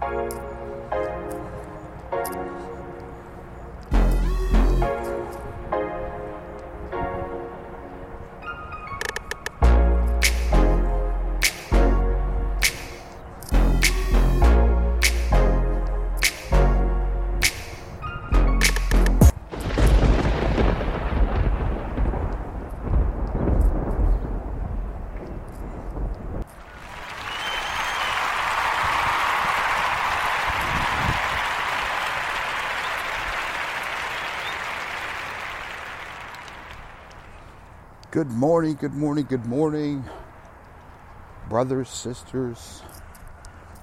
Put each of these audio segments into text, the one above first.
Thank you. Good morning, good morning, good morning, brothers, sisters,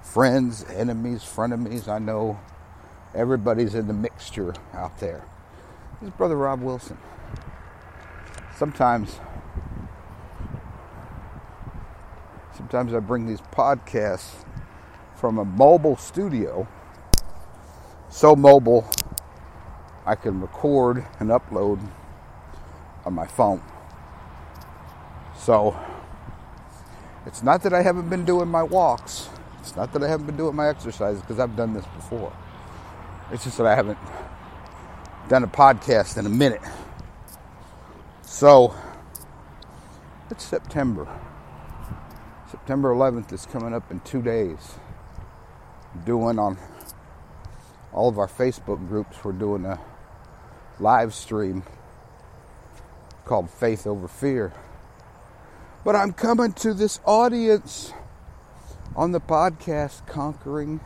friends, enemies, frenemies. I know everybody's in the mixture out there. This is Brother Rob Wilson. Sometimes, sometimes I bring these podcasts from a mobile studio, so mobile I can record and upload on my phone. So it's not that I haven't been doing my walks. It's not that I haven't been doing my exercises because I've done this before. It's just that I haven't done a podcast in a minute. So it's September. September 11th is coming up in two days. doing on all of our Facebook groups, we're doing a live stream called Faith Over Fear. But I'm coming to this audience on the podcast Conquering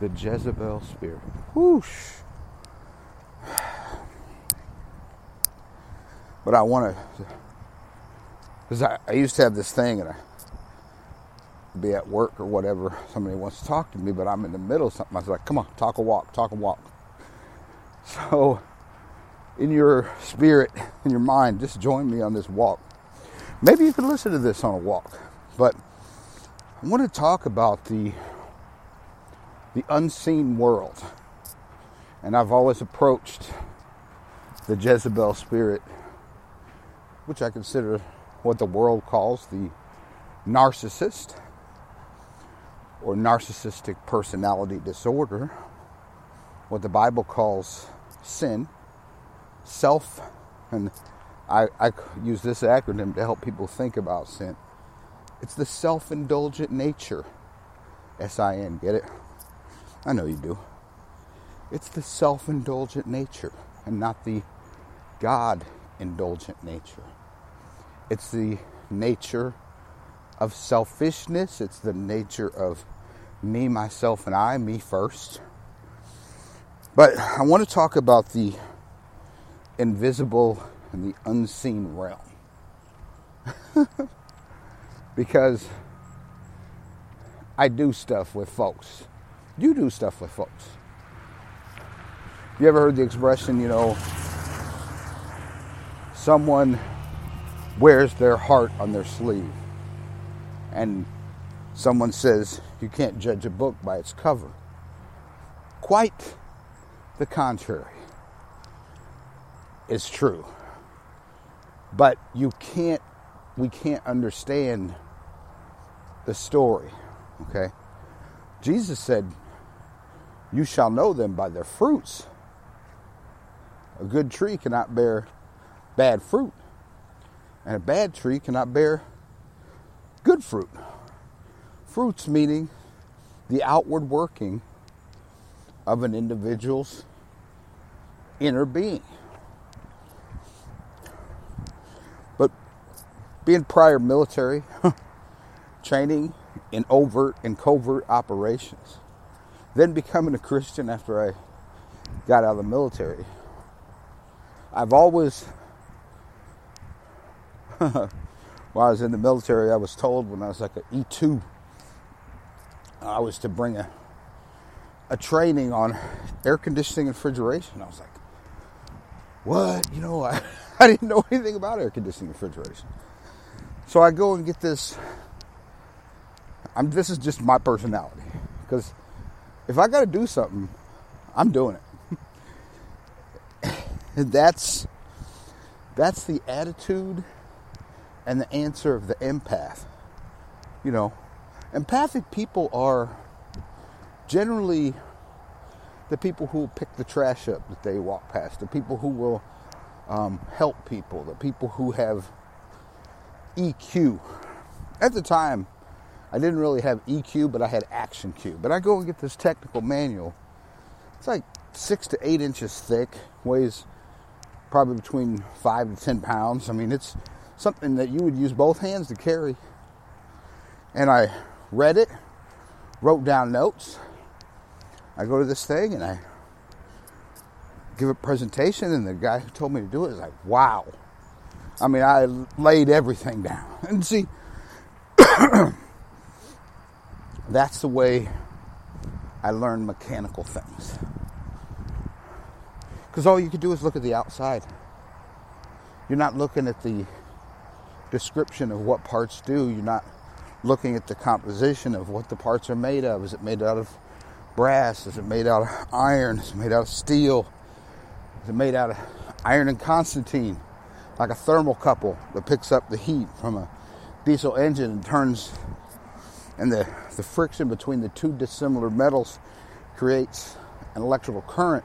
the Jezebel Spirit. Whoosh. But I want to, because I, I used to have this thing and I be at work or whatever, somebody wants to talk to me, but I'm in the middle of something. I was like, come on, talk a walk, talk a walk. So, in your spirit, in your mind, just join me on this walk. Maybe you could listen to this on a walk, but I want to talk about the the unseen world. And I've always approached the Jezebel spirit, which I consider what the world calls the narcissist or narcissistic personality disorder, what the Bible calls sin, self, and I, I use this acronym to help people think about sin. It's the self indulgent nature. S I N, get it? I know you do. It's the self indulgent nature and not the God indulgent nature. It's the nature of selfishness, it's the nature of me, myself, and I, me first. But I want to talk about the invisible and the unseen realm. because I do stuff with folks. You do stuff with folks. You ever heard the expression, you know, someone wears their heart on their sleeve? And someone says, you can't judge a book by its cover. Quite the contrary is true. But you can't, we can't understand the story, okay? Jesus said, You shall know them by their fruits. A good tree cannot bear bad fruit, and a bad tree cannot bear good fruit. Fruits meaning the outward working of an individual's inner being. Being prior military, training in overt and covert operations, then becoming a Christian after I got out of the military, I've always, while I was in the military, I was told when I was like an E2, I was to bring a a training on air conditioning and refrigeration. I was like, what? You know, I, I didn't know anything about air conditioning and refrigeration. So I go and get this. I'm, this is just my personality. Because if I got to do something, I'm doing it. that's, that's the attitude and the answer of the empath. You know, empathic people are generally the people who pick the trash up that they walk past, the people who will um, help people, the people who have EQ. At the time, I didn't really have EQ, but I had Action Q. But I go and get this technical manual. It's like six to eight inches thick, weighs probably between five to ten pounds. I mean, it's something that you would use both hands to carry. And I read it, wrote down notes, I go to this thing and I give a presentation, and the guy who told me to do it is like, wow. I mean, I laid everything down. And see, that's the way I learned mechanical things. Because all you can do is look at the outside. You're not looking at the description of what parts do. You're not looking at the composition of what the parts are made of. Is it made out of brass? Is it made out of iron? Is it made out of steel? Is it made out of iron and constantan? Like a thermocouple that picks up the heat from a diesel engine and turns, and the, the friction between the two dissimilar metals creates an electrical current,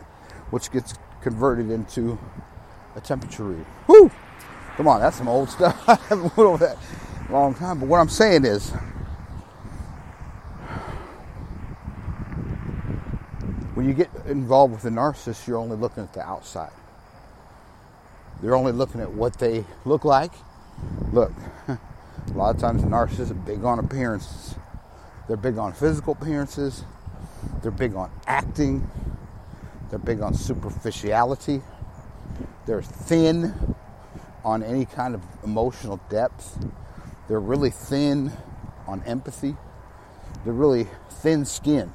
which gets converted into a temperature read. Whoo! Come on, that's some old stuff. I haven't went over that a long time. But what I'm saying is, When you get involved with a narcissist, you're only looking at the outside. They're only looking at what they look like. Look, a lot of times narcissists are big on appearances. They're big on physical appearances. They're big on acting. They're big on superficiality. They're thin on any kind of emotional depth. They're really thin on empathy. They're really thin skinned.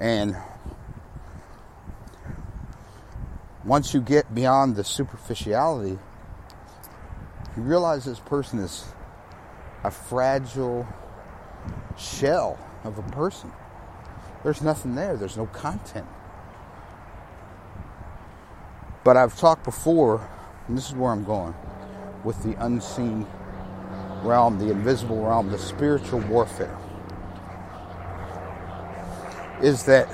And once you get beyond the superficiality, you realize this person is a fragile shell of a person. There's nothing there, there's no content. But I've talked before, and this is where I'm going, with the unseen realm, the invisible realm, the spiritual warfare, is that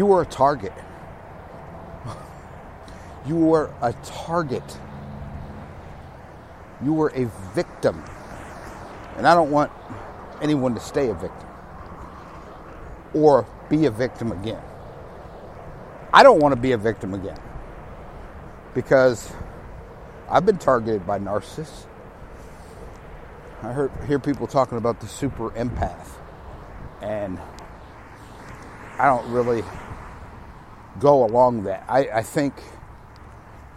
You were a target. You were a target. You were a victim. And I don't want anyone to stay a victim or be a victim again. I don't want to be a victim again because I've been targeted by narcissists. I hear people talking about the super empath and I don't really go along that. I, I think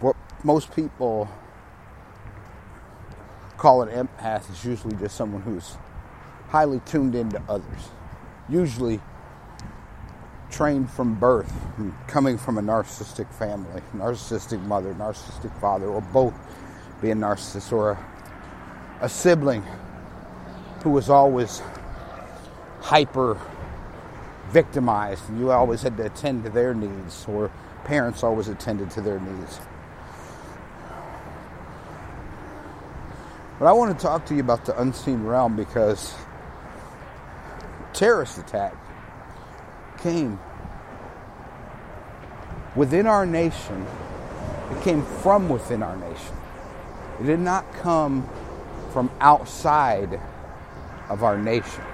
what most people call an empath is usually just someone who's highly tuned into others. Usually trained from birth, coming from a narcissistic family, narcissistic mother, narcissistic father, or both being narcissists, or a, a sibling who was always hyper victimized and you always had to attend to their needs, or parents always attended to their needs. But I want to talk to you about the unseen realm because terrorist attack came within our nation. It came from within our nation. It did not come from outside of our nation.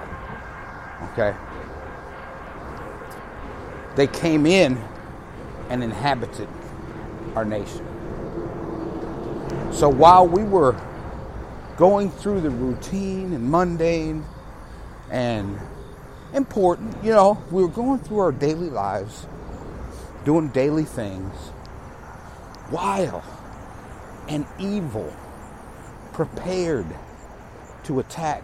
Okay? They came in and inhabited our nation. So while we were going through the routine and mundane and important, you know, we were going through our daily lives, doing daily things, while an evil, prepared, to attack.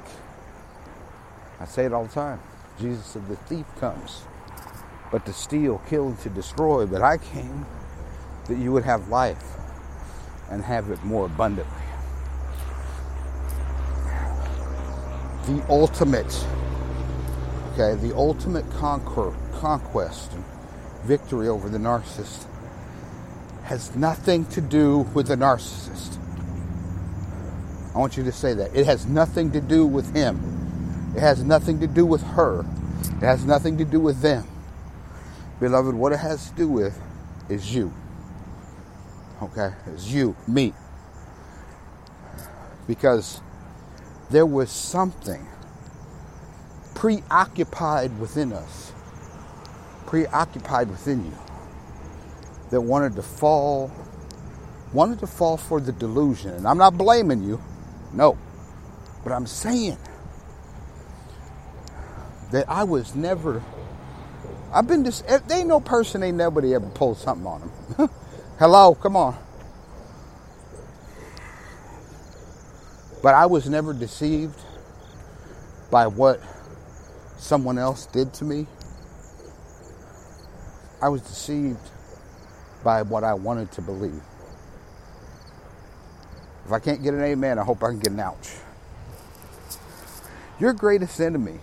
I say it all the time. Jesus said, The thief comes, but to steal, kill, to destroy. But I came that you would have life and have it more abundantly. The ultimate, okay, the ultimate conquer, conquest and victory over the narcissist has nothing to do with the narcissist. I want you to say that. It has nothing to do with him. It has nothing to do with her. It has nothing to do with them. Beloved, what it has to do with is you. Okay? It's you, me. Because there was something preoccupied within us, preoccupied within you, that wanted to fall, wanted to fall for the delusion. And I'm not blaming you, no. But I'm saying that I was never, I've been just, eh, there ain't no person, ain't nobody ever pulled something on them. Hello, come on. But I was never deceived by what someone else did to me. I was deceived by what I wanted to believe. If I can't get an amen, I hope I can get an ouch. Your greatest enemy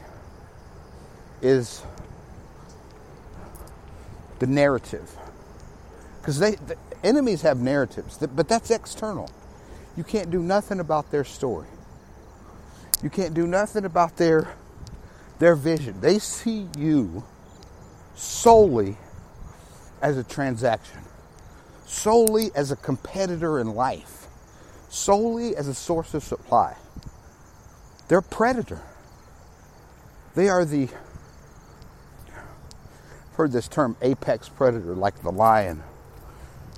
is the narrative. Because they the enemies have narratives, but that's external. You can't do nothing about their story. You can't do nothing about their their vision. They see you solely as a transaction, solely as a competitor in life, solely as a source of supply. They're predator. They are the heard this term apex predator, like the lion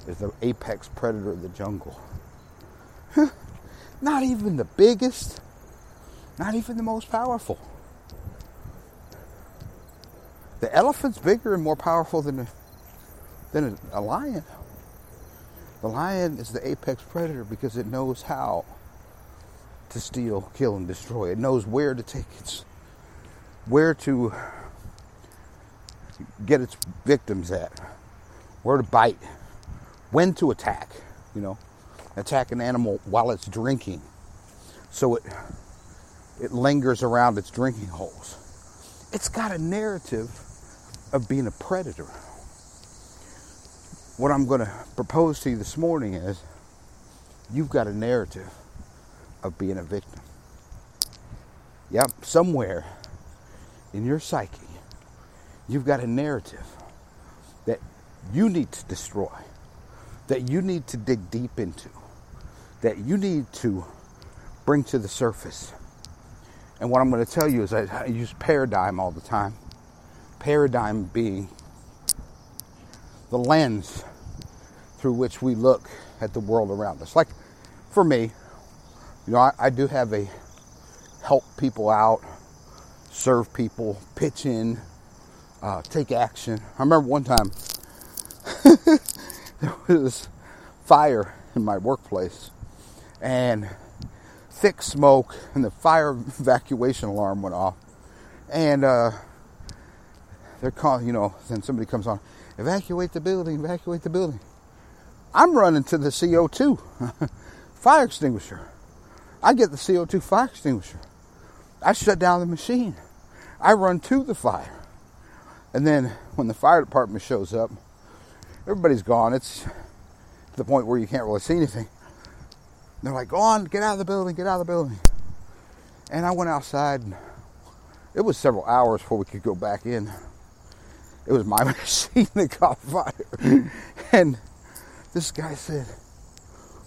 is the apex predator of the jungle. Not even the biggest, not even the most powerful. The elephant's bigger and more powerful than a, than a, a lion. The lion is the apex predator because it knows how to steal, kill, and destroy. It knows where to take its, where to get its victims at, where to bite, when to attack. You know, attack an animal while it's drinking, so it it lingers around its drinking holes. It's got a narrative of being a predator. What I'm going to propose to you this morning is you've got a narrative of being a victim. Yep, somewhere in your psyche, you've got a narrative that you need to destroy, that you need to dig deep into, that you need to bring to the surface. And what I'm going to tell you is I, I use paradigm all the time. Paradigm being the lens through which we look at the world around us. Like for me, you know, I, I do have a help people out, serve people, pitch in, uh, take action. I remember one time there was fire in my workplace and thick smoke, and the fire evacuation alarm went off. And uh, they're calling, you know, then somebody comes on, evacuate the building, evacuate the building. I'm running to the CO2 fire extinguisher. I get the CO2 fire extinguisher. I shut down the machine. I run to the fire. And then when the fire department shows up, everybody's gone. It's to the point where you can't really see anything. They're like, go on, get out of the building, get out of the building. And I went outside. And it was several hours before we could go back in. It was my machine that caught fire. and this guy said,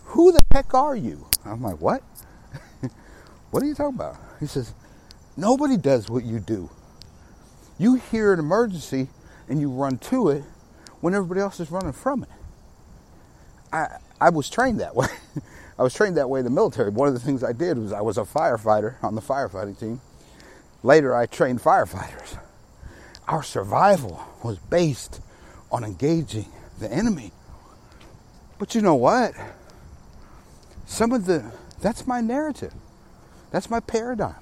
Who the heck are you? I'm like, What? what are you talking about? He says, Nobody does what you do. You hear an emergency and you run to it when everybody else is running from it. I I was trained that way. I was trained that way in the military. One of the things I did was I was a firefighter on the firefighting team. Later, I trained firefighters. Our survival was based on engaging the enemy. But you know what? Some of the, that's my narrative. That's my paradigm.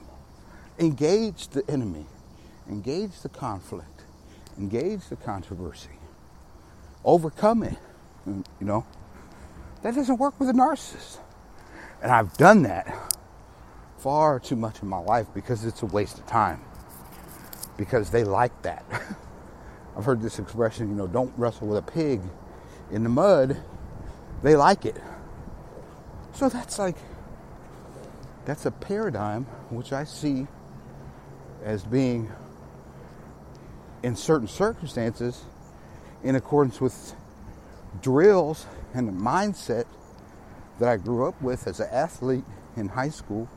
Engage the enemy, engage the conflict, engage the controversy, overcome it. Mm, you know, that doesn't work with a narcissist. And I've done that far too much in my life because it's a waste of time. Because they like that. I've heard this expression, you know, don't wrestle with a pig in the mud. They like it. So that's like, that's a paradigm which I see as being, in certain circumstances, in accordance with drills and the mindset that I grew up with as an athlete in high school.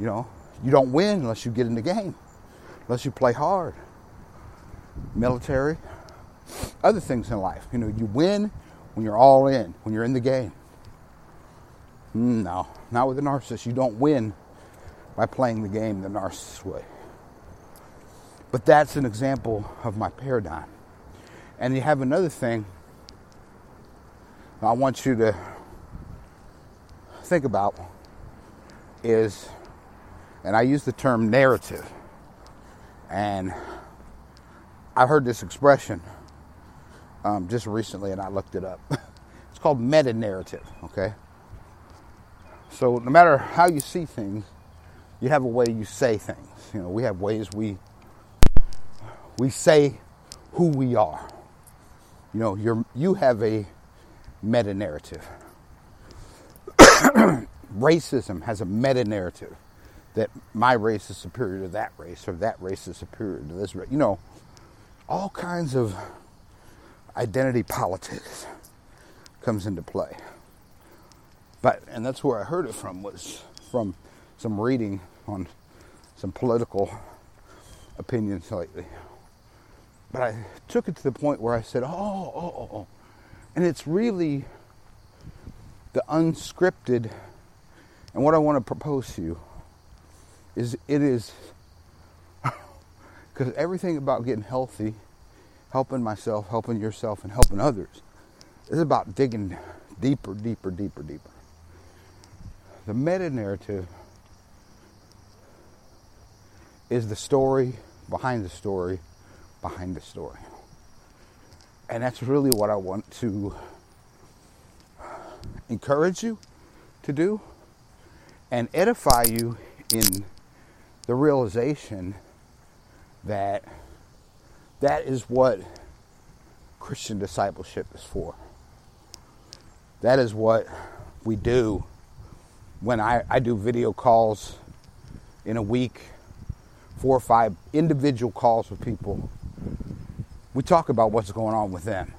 You know, you don't win unless you get in the game, unless you play hard. Military, other things in life. You know, you win when you're all in, when you're in the game. Mm, no, not with a narcissist. You don't win by playing the game the narcissist way. But that's an example of my paradigm. And you have another thing I want you to think about is, and I use the term narrative, and I heard this expression um, just recently, and I looked it up. it's called meta narrative. Okay, so no matter how you see things, you have a way you say things. You know, we have ways we we say who we are. You know, you're you have a meta narrative. Racism has a meta narrative that my race is superior to that race, or that race is superior to this race. You know, all kinds of identity politics comes into play. But and that's where I heard it from was from some reading on some political opinions lately. But I took it to the point where I said, "Oh, oh, oh, oh,", oh. and it's really the unscripted. And what I want to propose to you is it is because everything about getting healthy, helping myself, helping yourself, and helping others is about digging deeper, deeper, deeper, deeper. The meta narrative is the story behind the story behind the story. And that's really what I want to encourage you to do and edify you in the realization that that is what Christian discipleship is for. That is what we do when I, I do video calls in a week, four or five individual calls with people. We talk about what's going on with them.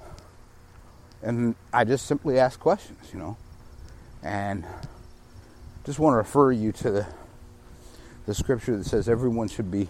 And I just simply ask questions, you know. And just want to refer you to the, the scripture that says everyone should be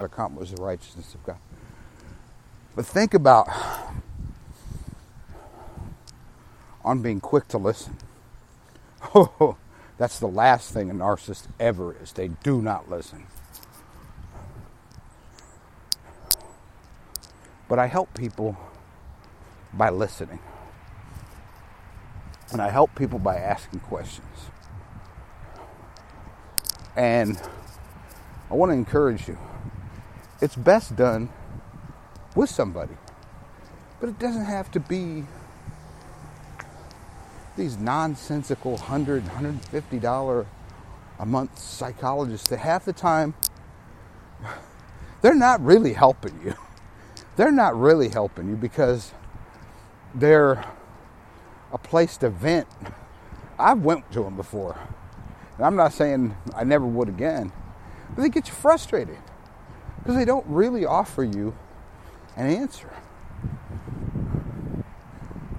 Accomplish the righteousness of God. But think about on being quick to listen. Oh, that's the last thing a narcissist ever is. They do not listen. But I help people by listening. And I help people by asking questions. And I want to encourage you. It's best done with somebody. But it doesn't have to be these nonsensical 100 150 dollar a month psychologists that half the time they're not really helping you. They're not really helping you because they're a place to vent. I've went to them before. And i'm not saying i never would again but they get you frustrated because they don't really offer you an answer.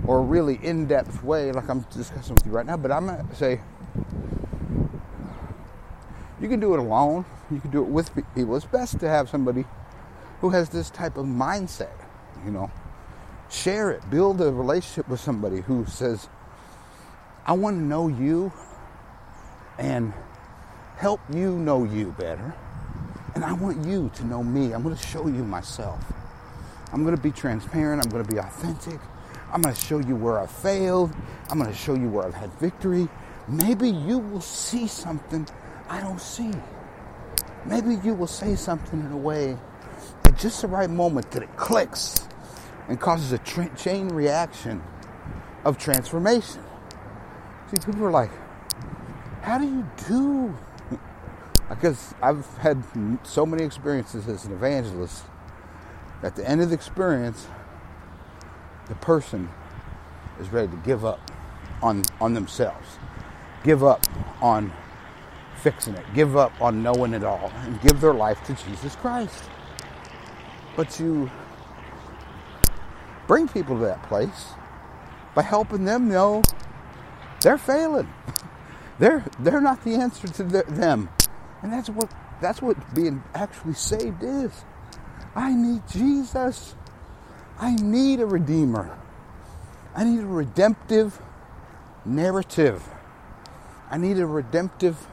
Or a really in-depth way like i'm discussing with you right now but i'm going to say you can do it alone. You can do it with people. It's best to have somebody who has this type of mindset you know? Share it. Build a relationship with somebody who says i want to know you and help you know you better and i want you to know me i'm going to show you myself i'm going to be transparent i'm going to be authentic I'm going to show you where I failed. I'm going to show you where I've had victory. Maybe you will see something I don't see. Maybe you will say something in a way at just the right moment that it clicks and causes a tra- chain reaction of transformation. See, people are like, how do you do? Because I've had so many experiences as an evangelist. At the end of the experience, the person is ready to give up on, on themselves, give up on fixing it, give up on knowing it all, and give their life to Jesus Christ. But you bring people to that place by helping them know they're failing. They're they're not the answer to them, and that's what that's what being actually saved is. I need Jesus. I need a redeemer. I need a redemptive narrative. I need a redemptive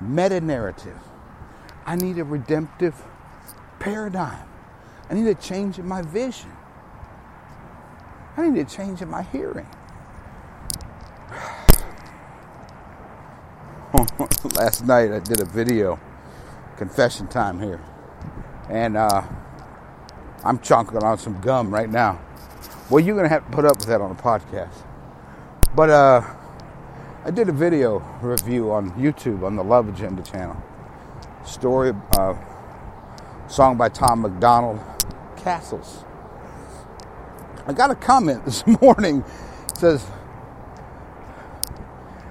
meta narrative. I need a redemptive paradigm. I need a change in my vision. I need a change in my hearing. Last night I did a video, confession time here, and uh, I'm chunking on some gum right now. Well, you're gonna have to put up with that on a podcast. But uh, I did a video review on YouTube on the Love Agenda channel. Story, uh, song by Tom MacDonald, Castles. I got a comment this morning. It says,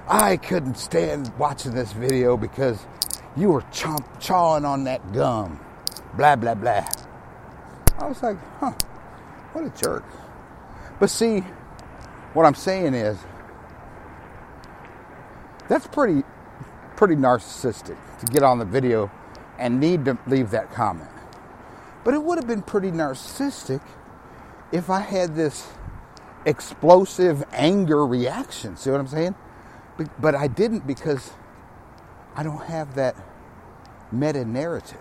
I couldn't stand watching this video because you were chomp, chawing on that gum. Blah, blah, blah. I was like, huh, what a jerk. But see, what I'm saying is, that's pretty, pretty narcissistic to get on the video and need to leave that comment. But it would have been pretty narcissistic if I had this explosive anger reaction. See what I'm saying? But I didn't because I don't have that meta narrative.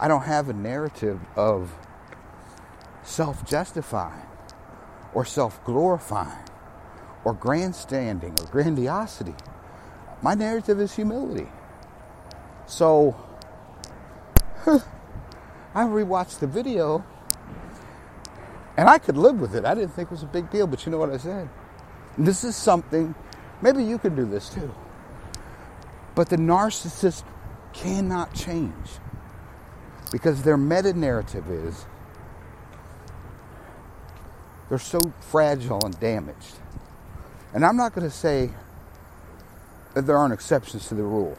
I don't have a narrative of self justifying or self glorifying or grandstanding or grandiosity. My narrative is humility. So I rewatched the video and I could live with it. I didn't think it was a big deal, but you know what I said? This is something, maybe you could do this too. But the narcissist cannot change because their meta narrative is they're so fragile and damaged. And I'm not going to say that there aren't exceptions to the rule,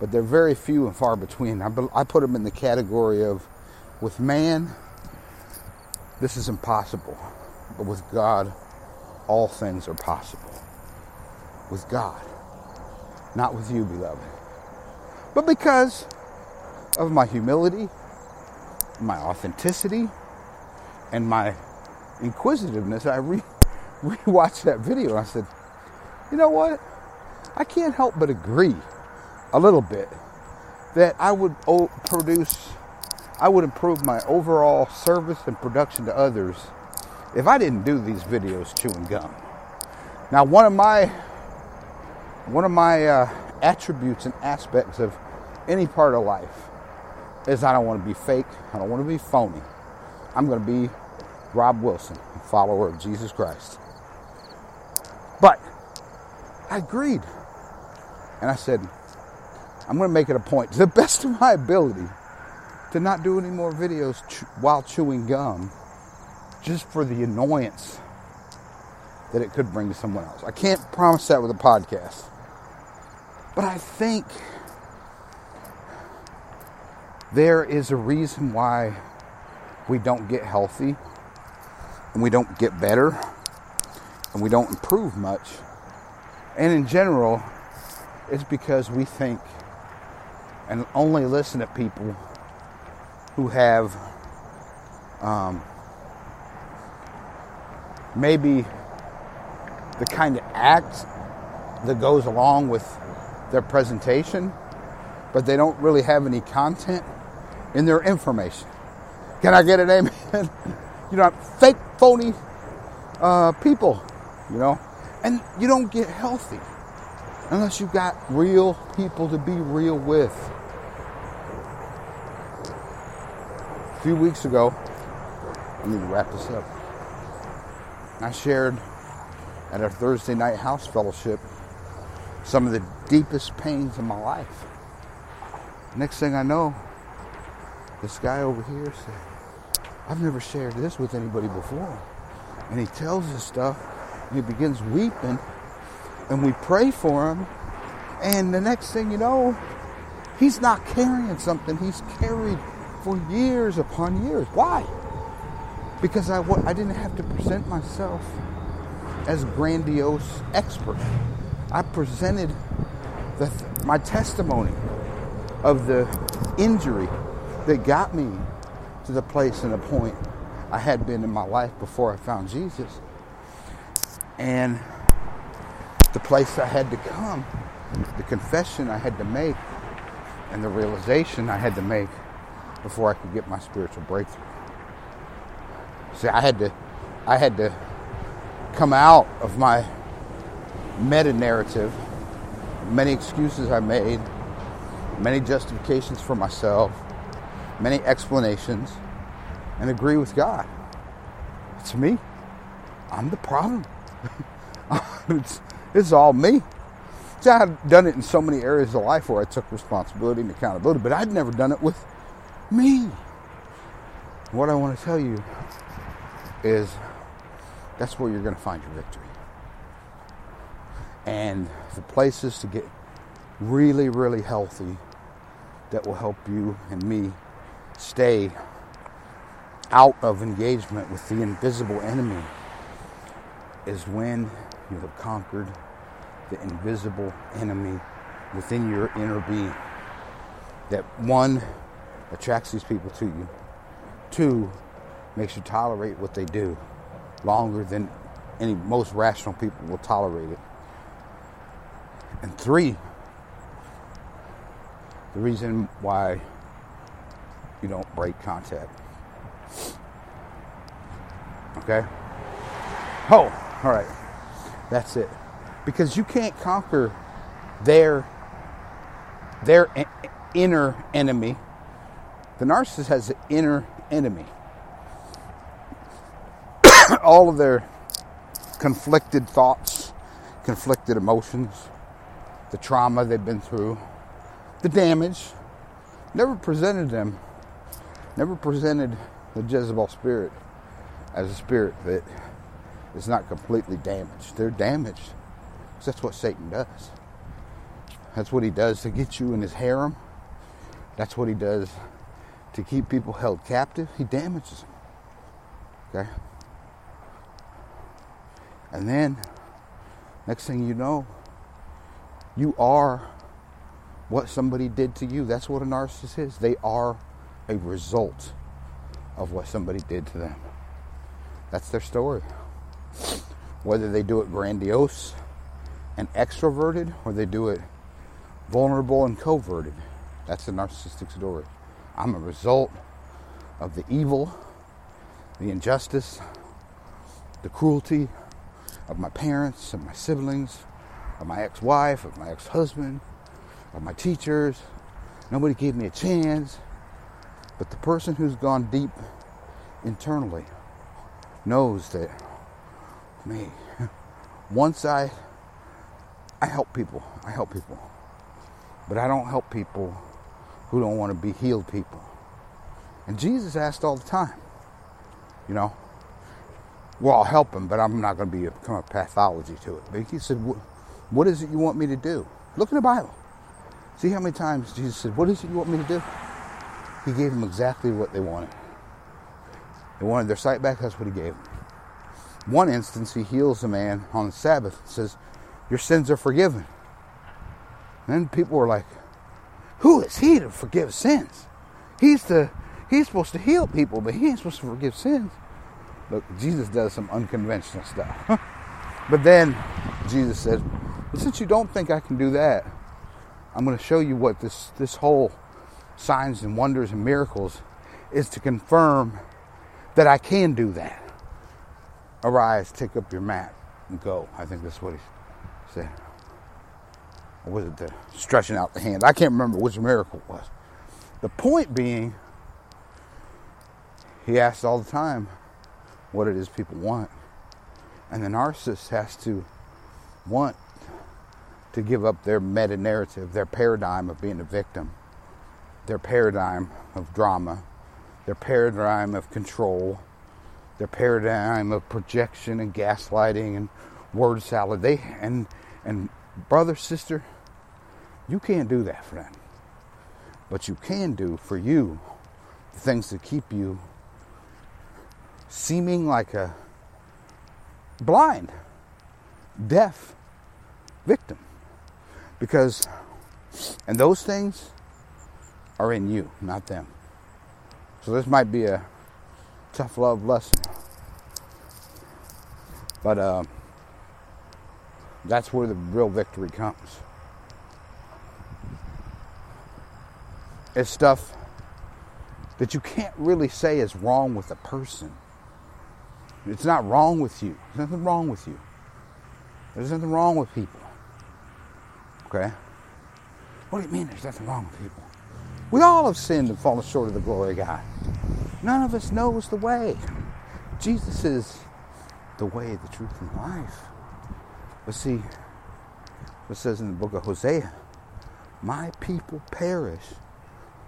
but they're very few and far between. I, I put them in the category of with man, this is impossible, but with God, all things are possible. With God, not with you, beloved. But because of my humility, my authenticity, and my inquisitiveness, I re rewatched that video and I said, you know what? I can't help but agree a little bit that I would produce, I would improve my overall service and production to others if I didn't do these videos chewing gum. Now, one of my one of my uh, attributes and aspects of any part of life is I don't want to be fake. I don't want to be phony. I'm going to be Rob Wilson, a follower of Jesus Christ. But I agreed. And I said, I'm going to make it a point, to the best of my ability, to not do any more videos ch- while chewing gum just for the annoyance that it could bring to someone else. I can't promise that with a podcast. But I think there is a reason why we don't get healthy and we don't get better and we don't improve much. And in general, it's because we think and only listen to people who have um, maybe the kind of act that goes along with their presentation, but they don't really have any content in their information. Can I get an amen? you know, fake, phony uh, people, you know, and you don't get healthy unless you've got real people to be real with. A few weeks ago, I need to wrap this up. I shared at our Thursday night house fellowship some of the deepest pains of my life. Next thing I know, this guy over here said, I've never shared this with anybody before. And he tells us stuff, and he begins weeping, and we pray for him. And the next thing you know, he's not carrying something he's carried for years upon years. Why? Because I, didn't have to present myself as grandiose expert. I presented the, my testimony of the injury that got me to the place and the point I had been in my life before I found Jesus. And the place I had to come, the confession I had to make, and the realization I had to make before I could get my spiritual breakthrough. See, I had to, I had to come out of my meta narrative, many excuses I made, many justifications for myself, many explanations, and agree with God. It's me. I'm the problem. it's, it's all me. See, I've done it in so many areas of life where I took responsibility and accountability, but I'd never done it with me. What I want to tell you is that's where you're going to find your victory. And the places to get really, really healthy that will help you and me stay out of engagement with the invisible enemy is when you have conquered the invisible enemy within your inner being. That one attracts these people to you, two makes you tolerate what they do longer than any most rational people will tolerate it. And three, the reason why you don't break contact. Okay? Oh, all right. That's it. Because you can't conquer their their inner enemy. The narcissist has an inner enemy. All of their conflicted thoughts, conflicted emotions, the trauma they've been through, the damage, never presented them, never presented the Jezebel spirit as a spirit that is not completely damaged. They're damaged. That's what Satan does. That's what he does to get you in his harem. That's what he does to keep people held captive. He damages them. Okay? And then, next thing you know, you are what somebody did to you. That's what a narcissist is. They are a result of what somebody did to them. That's their story. Whether they do it grandiose and extroverted or they do it vulnerable and coverted, that's a narcissistic story. I'm a result of the evil, the injustice, the cruelty of my parents of my siblings, of my ex wife, of my ex husband, of my teachers. Nobody gave me a chance. But the person who's gone deep internally knows that me, once I I help people. I help people. But I don't help people who don't want to be healed people. And Jesus asked all the time, you know, well, I'll help him, but I'm not going to be a, become a pathology to it. But he said, what is it you want me to do? Look in the Bible. See how many times Jesus said, what is it you want me to do? He gave them exactly what they wanted. They wanted their sight back, that's what he gave them. One instance, he heals a man on the Sabbath and says, Your sins are forgiven. And then people were like, Who is he to forgive sins? He's the he's supposed to heal people, but he ain't supposed to forgive sins. Look, Jesus does some unconventional stuff. but then Jesus said, well, since you don't think I can do that, I'm going to show you what this this whole signs and wonders and miracles is to confirm that I can do that. Arise, take up your mat, and go. I think that's what he said. Or was it the stretching out the hand? I can't remember which miracle it was. The point being, he asks all the time what it is people want. And the narcissist has to want to give up their meta narrative, their paradigm of being a victim, their paradigm of drama, their paradigm of control, their paradigm of projection and gaslighting and word salad. They and and brother, sister, you can't do that them. But you can do for you the things that keep you seeming like a blind, deaf victim. Because, and those things are in you, not them. So this might be a tough love lesson. But uh, that's where the real victory comes. It's stuff that you can't really say is wrong with a person. It's not wrong with you. There's nothing wrong with you. There's nothing wrong with people. Okay? What do you mean there's nothing wrong with people? We all have sinned and fallen short of the glory of God. None of us knows the way. Jesus is the way, the truth, and life. But see, it says in the book of Hosea, my people perish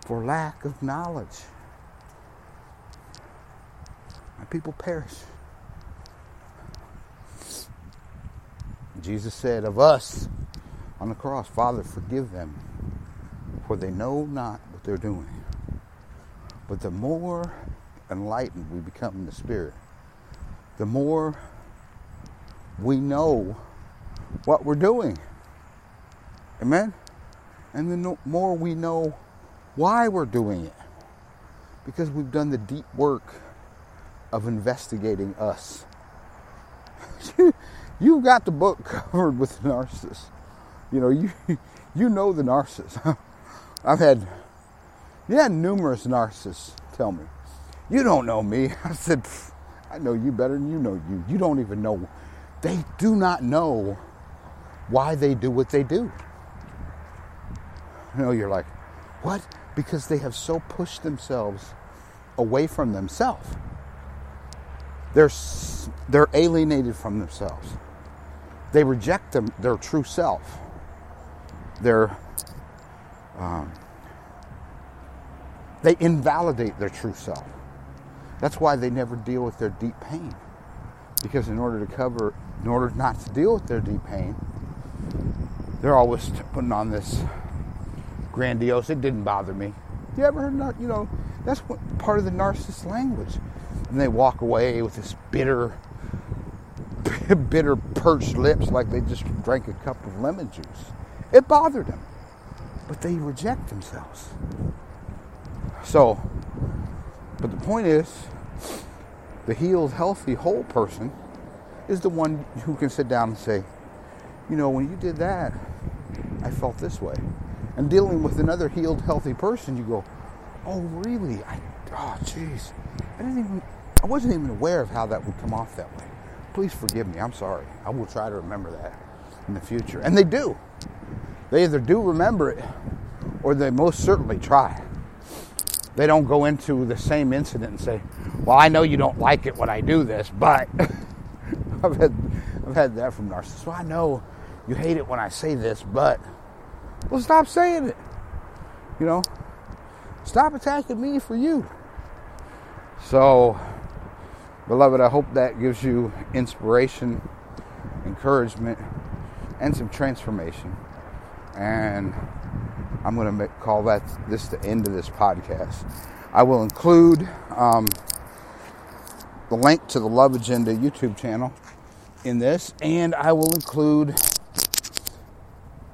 for lack of knowledge. My people perish. Jesus said of us on the cross, Father, forgive them, for they know not what they're doing. But the more enlightened we become in the Spirit, the more we know what we're doing. Amen? And the more we know why we're doing it. Because we've done the deep work of investigating us. You've got the book covered with the narcissist. You know, you you know the narcissist. I've had yeah, numerous narcissists tell me, You don't know me. I said, I know you better than you know you. You don't even know. They do not know why they do what they do. You know, you're like, what? Because they have so pushed themselves away from themselves. They're, they're alienated from themselves. They reject them, their true self. They're, um, they invalidate their true self. That's why they never deal with their deep pain. Because in order to cover, in order not to deal with their deep pain, they're always putting on this grandiose, it didn't bother me. You ever heard, that? you know, that's what, part of the narcissist language. And they walk away with this bitter, bitter perched lips like they just drank a cup of lemon juice. It bothered them. But they reject themselves. So, but the point is, the healed, healthy, whole person is the one who can sit down and say, you know, when you did that, I felt this way. And dealing with another healed, healthy person, you go, oh, really? I, oh, jeez. I didn't even, I wasn't even aware of how that would come off that way. Please forgive me. I'm sorry. I will try to remember that in the future. And they do. They either do remember it or they most certainly try. They don't go into the same incident and say, Well, I know you don't like it when I do this, but I've had I've had that from narcissists. So I know you hate it when I say this, but well, stop saying it. You know, stop attacking me for you. So, beloved, I hope that gives you inspiration, encouragement, and some transformation. And I'm going to call that this the end of this podcast. I will include um, the link to the Love Agenda YouTube channel in this, and I will include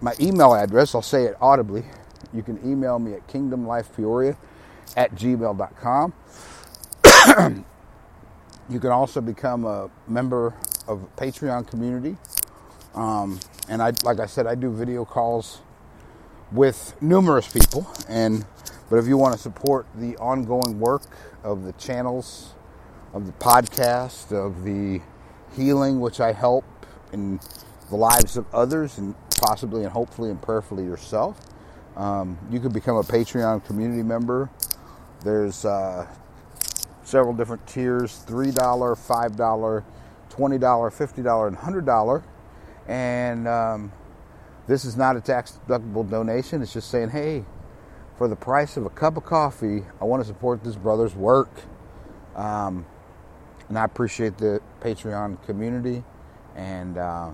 my email address. I'll say it audibly. You can email me at kingdomlifepeoria at gmail.com. you can also become a member of Patreon community. Um, and I, like I said, I do video calls with numerous people. And but if you want to support the ongoing work of the channels, of the podcast, of the healing which I help in the lives of others, and possibly and hopefully and prayerfully yourself, um, you can become a Patreon community member. There's uh, several different tiers: three dollar, five dollar, twenty dollar, fifty dollar, and hundred dollar. And um, this is not a tax deductible donation. It's just saying, hey, for the price of a cup of coffee, I want to support this brother's work. Um, and I appreciate the Patreon community. And uh,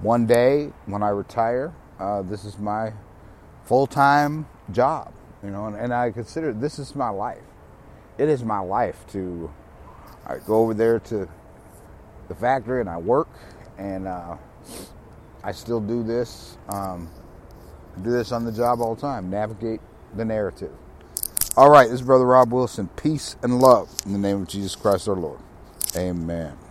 one day when I retire, uh, this is my full time job, you know, and, and, I consider this is my life. It is my life to I go over there to the factory and I work and uh, I still do this. Um, do this on the job all the time. Navigate the narrative. All right, this is Brother Rob Wilson. Peace and love in the name of Jesus Christ our Lord. Amen.